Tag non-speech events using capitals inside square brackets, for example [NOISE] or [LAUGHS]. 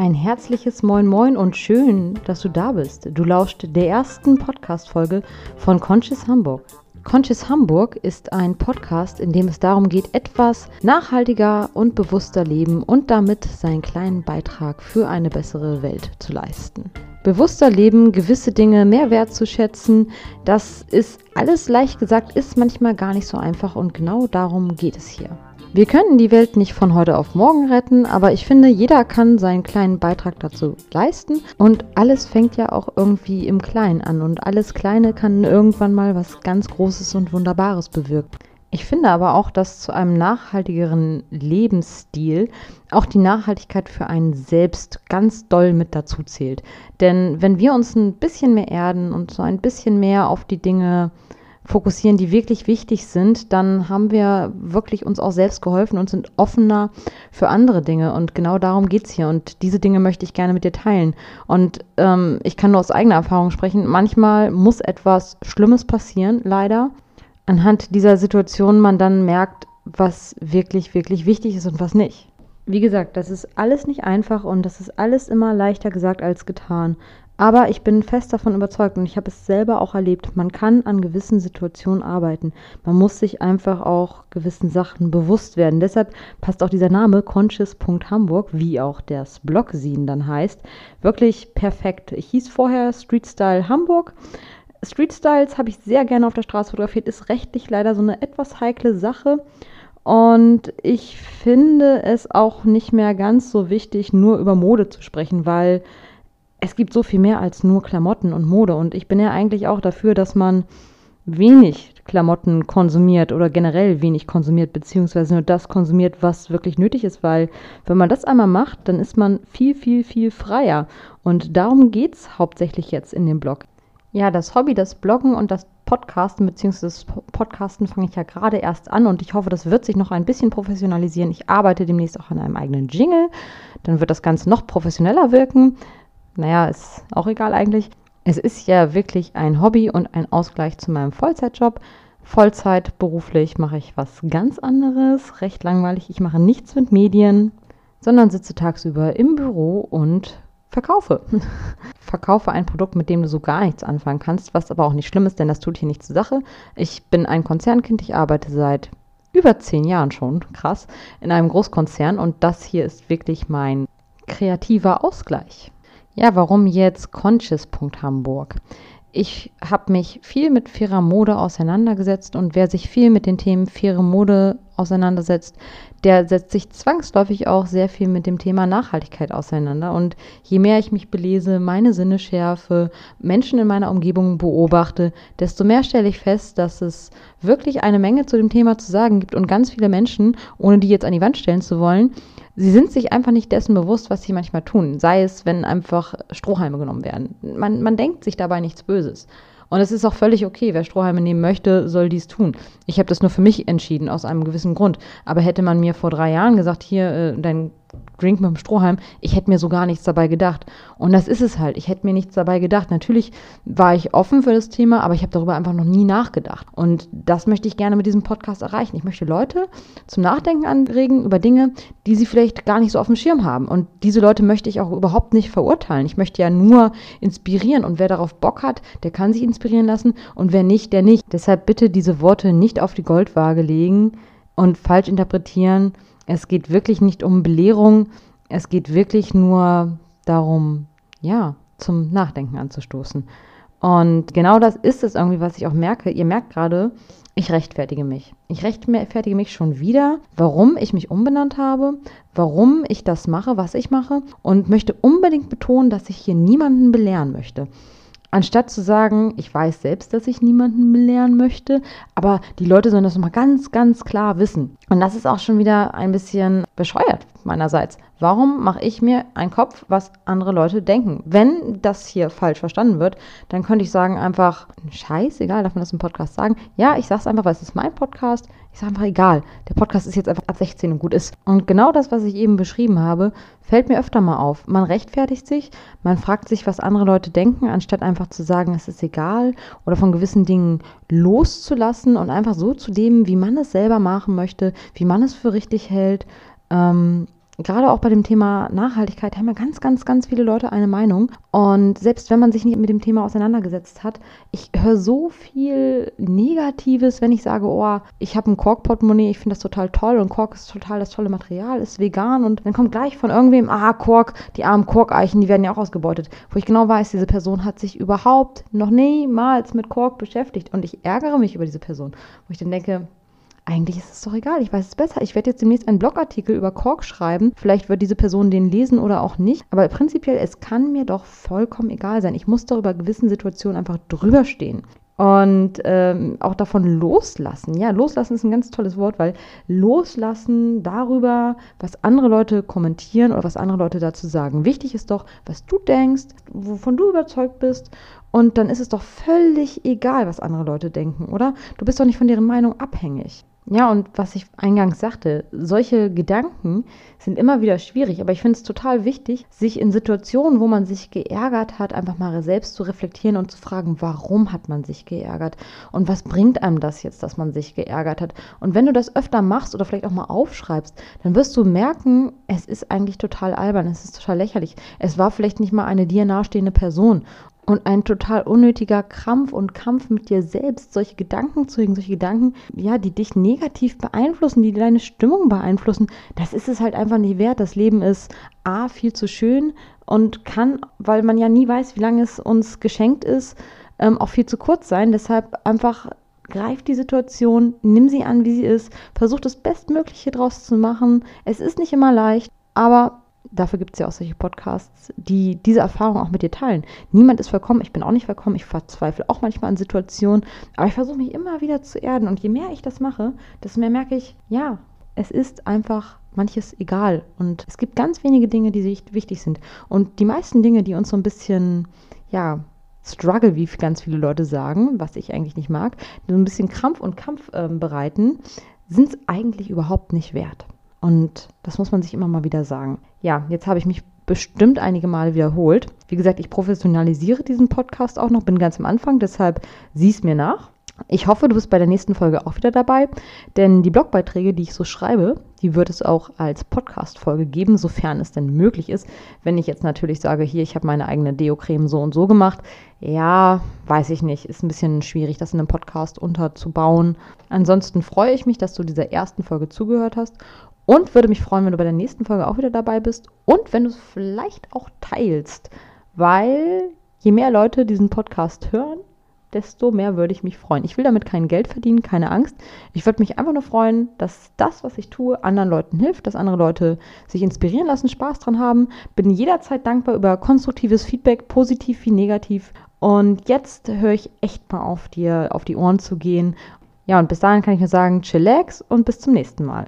Ein herzliches Moin Moin und schön, dass du da bist. Du lauscht der ersten Podcast-Folge von Conscious Hamburg. Conscious Hamburg ist ein Podcast, in dem es darum geht, etwas nachhaltiger und bewusster leben und damit seinen kleinen Beitrag für eine bessere Welt zu leisten. Bewusster leben, gewisse Dinge mehr wertzuschätzen, das ist alles leicht gesagt, ist manchmal gar nicht so einfach und genau darum geht es hier. Wir können die Welt nicht von heute auf morgen retten, aber ich finde, jeder kann seinen kleinen Beitrag dazu leisten und alles fängt ja auch irgendwie im Kleinen an und alles Kleine kann irgendwann mal was ganz Großes und Wunderbares bewirken. Ich finde aber auch, dass zu einem nachhaltigeren Lebensstil auch die Nachhaltigkeit für einen selbst ganz doll mit dazu zählt. Denn wenn wir uns ein bisschen mehr erden und so ein bisschen mehr auf die Dinge fokussieren, die wirklich wichtig sind, dann haben wir wirklich uns auch selbst geholfen und sind offener für andere Dinge. Und genau darum geht es hier. Und diese Dinge möchte ich gerne mit dir teilen. Und ähm, ich kann nur aus eigener Erfahrung sprechen. Manchmal muss etwas Schlimmes passieren, leider. Anhand dieser Situation man dann merkt, was wirklich, wirklich wichtig ist und was nicht. Wie gesagt, das ist alles nicht einfach und das ist alles immer leichter gesagt als getan. Aber ich bin fest davon überzeugt und ich habe es selber auch erlebt, man kann an gewissen Situationen arbeiten. Man muss sich einfach auch gewissen Sachen bewusst werden. Deshalb passt auch dieser Name conscious.hamburg, wie auch das Blogzine dann heißt, wirklich perfekt. Ich hieß vorher Street Style Hamburg. Street Styles habe ich sehr gerne auf der Straße fotografiert, ist rechtlich leider so eine etwas heikle Sache. Und ich finde es auch nicht mehr ganz so wichtig, nur über Mode zu sprechen, weil es gibt so viel mehr als nur Klamotten und Mode. Und ich bin ja eigentlich auch dafür, dass man wenig Klamotten konsumiert oder generell wenig konsumiert, beziehungsweise nur das konsumiert, was wirklich nötig ist, weil wenn man das einmal macht, dann ist man viel, viel, viel freier. Und darum geht es hauptsächlich jetzt in dem Blog. Ja, das Hobby, das Bloggen und das Podcasten, beziehungsweise das Podcasten fange ich ja gerade erst an und ich hoffe, das wird sich noch ein bisschen professionalisieren. Ich arbeite demnächst auch an einem eigenen Jingle. Dann wird das Ganze noch professioneller wirken naja, ist auch egal eigentlich. Es ist ja wirklich ein Hobby und ein Ausgleich zu meinem Vollzeitjob. Vollzeit beruflich mache ich was ganz anderes, recht langweilig. Ich mache nichts mit Medien, sondern sitze tagsüber im Büro und verkaufe. [LAUGHS] verkaufe ein Produkt, mit dem du so gar nichts anfangen kannst, was aber auch nicht schlimm ist, denn das tut hier nichts zur Sache. Ich bin ein Konzernkind, ich arbeite seit über zehn Jahren schon, krass, in einem Großkonzern und das hier ist wirklich mein kreativer Ausgleich. Ja, warum jetzt Conscious.hamburg? Ich habe mich viel mit fairer Mode auseinandergesetzt und wer sich viel mit den Themen faire Mode auseinandersetzt, der setzt sich zwangsläufig auch sehr viel mit dem Thema Nachhaltigkeit auseinander. Und je mehr ich mich belese, meine Sinne schärfe, Menschen in meiner Umgebung beobachte, desto mehr stelle ich fest, dass es wirklich eine Menge zu dem Thema zu sagen gibt und ganz viele Menschen, ohne die jetzt an die Wand stellen zu wollen, sie sind sich einfach nicht dessen bewusst, was sie manchmal tun. Sei es, wenn einfach Strohhalme genommen werden. Man, man denkt sich dabei nichts Böses. Und es ist auch völlig okay. Wer Strohhalme nehmen möchte, soll dies tun. Ich habe das nur für mich entschieden, aus einem gewissen Grund. Aber hätte man mir vor drei Jahren gesagt, hier, äh, dein Drink mit dem Strohhalm, ich hätte mir so gar nichts dabei gedacht. Und das ist es halt. Ich hätte mir nichts dabei gedacht. Natürlich war ich offen für das Thema, aber ich habe darüber einfach noch nie nachgedacht. Und das möchte ich gerne mit diesem Podcast erreichen. Ich möchte Leute zum Nachdenken anregen über Dinge, die sie vielleicht gar nicht so auf dem Schirm haben. Und diese Leute möchte ich auch überhaupt nicht verurteilen. Ich möchte ja nur inspirieren. Und wer darauf Bock hat, der kann sich inspirieren lassen. Und wer nicht, der nicht. Deshalb bitte diese Worte nicht auf die Goldwaage legen und falsch interpretieren es geht wirklich nicht um Belehrung, es geht wirklich nur darum, ja, zum Nachdenken anzustoßen. Und genau das ist es irgendwie, was ich auch merke. Ihr merkt gerade, ich rechtfertige mich. Ich rechtfertige mich schon wieder, warum ich mich umbenannt habe, warum ich das mache, was ich mache und möchte unbedingt betonen, dass ich hier niemanden belehren möchte. Anstatt zu sagen, ich weiß selbst, dass ich niemanden belehren möchte, aber die Leute sollen das nochmal ganz, ganz klar wissen. Und das ist auch schon wieder ein bisschen bescheuert meinerseits. Warum mache ich mir einen Kopf, was andere Leute denken? Wenn das hier falsch verstanden wird, dann könnte ich sagen einfach, scheißegal, darf man das im Podcast sagen? Ja, ich sage es einfach, weil es ist mein Podcast. Ich sage einfach, egal. Der Podcast ist jetzt einfach ab 16 und gut ist. Und genau das, was ich eben beschrieben habe, fällt mir öfter mal auf. Man rechtfertigt sich, man fragt sich, was andere Leute denken, anstatt einfach zu sagen, es ist egal oder von gewissen Dingen loszulassen und einfach so zu leben, wie man es selber machen möchte, wie man es für richtig hält. Ähm, gerade auch bei dem Thema Nachhaltigkeit haben ja ganz, ganz, ganz viele Leute eine Meinung. Und selbst wenn man sich nicht mit dem Thema auseinandergesetzt hat, ich höre so viel Negatives, wenn ich sage, oh, ich habe ein Kork-Portemonnaie, ich finde das total toll und Kork ist total das tolle Material, ist vegan und dann kommt gleich von irgendwem, ah, Kork, die armen Korkeichen, die werden ja auch ausgebeutet. Wo ich genau weiß, diese Person hat sich überhaupt noch niemals mit Kork beschäftigt und ich ärgere mich über diese Person. Wo ich dann denke, eigentlich ist es doch egal, ich weiß es besser. Ich werde jetzt demnächst einen Blogartikel über Kork schreiben. Vielleicht wird diese Person den lesen oder auch nicht. Aber prinzipiell, es kann mir doch vollkommen egal sein. Ich muss doch über gewissen Situationen einfach drüber stehen. Und ähm, auch davon loslassen. Ja, loslassen ist ein ganz tolles Wort, weil loslassen darüber, was andere Leute kommentieren oder was andere Leute dazu sagen. Wichtig ist doch, was du denkst, wovon du überzeugt bist. Und dann ist es doch völlig egal, was andere Leute denken, oder? Du bist doch nicht von deren Meinung abhängig. Ja, und was ich eingangs sagte, solche Gedanken sind immer wieder schwierig, aber ich finde es total wichtig, sich in Situationen, wo man sich geärgert hat, einfach mal selbst zu reflektieren und zu fragen, warum hat man sich geärgert und was bringt einem das jetzt, dass man sich geärgert hat. Und wenn du das öfter machst oder vielleicht auch mal aufschreibst, dann wirst du merken, es ist eigentlich total albern, es ist total lächerlich. Es war vielleicht nicht mal eine dir nahestehende Person und ein total unnötiger Krampf und Kampf mit dir selbst, solche Gedanken zu hegen, solche Gedanken, ja, die dich negativ beeinflussen, die deine Stimmung beeinflussen, das ist es halt einfach nicht wert. Das Leben ist A, viel zu schön und kann, weil man ja nie weiß, wie lange es uns geschenkt ist, ähm, auch viel zu kurz sein. Deshalb einfach greif die Situation, nimm sie an, wie sie ist, versuch das Bestmögliche draus zu machen. Es ist nicht immer leicht, aber dafür gibt es ja auch solche Podcasts, die diese Erfahrung auch mit dir teilen. Niemand ist vollkommen, ich bin auch nicht vollkommen, ich verzweifle auch manchmal an Situationen, aber ich versuche mich immer wieder zu erden und je mehr ich das mache, desto mehr merke ich, ja, es ist einfach manches egal und es gibt ganz wenige Dinge, die sich wichtig sind und die meisten Dinge, die uns so ein bisschen, ja, Struggle, wie ganz viele Leute sagen, was ich eigentlich nicht mag, so ein bisschen Krampf und Kampf äh, bereiten, sind es eigentlich überhaupt nicht wert. Und das muss man sich immer mal wieder sagen. Ja, jetzt habe ich mich bestimmt einige Male wiederholt. Wie gesagt, ich professionalisiere diesen Podcast auch noch, bin ganz am Anfang, deshalb sieh es mir nach. Ich hoffe, du bist bei der nächsten Folge auch wieder dabei, denn die Blogbeiträge, die ich so schreibe, die wird es auch als Podcast-Folge geben, sofern es denn möglich ist. Wenn ich jetzt natürlich sage, hier, ich habe meine eigene Deo-Creme so und so gemacht, ja, weiß ich nicht, ist ein bisschen schwierig, das in einem Podcast unterzubauen. Ansonsten freue ich mich, dass du dieser ersten Folge zugehört hast und würde mich freuen, wenn du bei der nächsten Folge auch wieder dabei bist und wenn du es vielleicht auch teilst, weil je mehr Leute diesen Podcast hören, desto mehr würde ich mich freuen. Ich will damit kein Geld verdienen, keine Angst. Ich würde mich einfach nur freuen, dass das, was ich tue, anderen Leuten hilft, dass andere Leute sich inspirieren lassen, Spaß dran haben. Bin jederzeit dankbar über konstruktives Feedback, positiv wie negativ. Und jetzt höre ich echt mal auf dir, auf die Ohren zu gehen. Ja, und bis dahin kann ich nur sagen, chillax und bis zum nächsten Mal.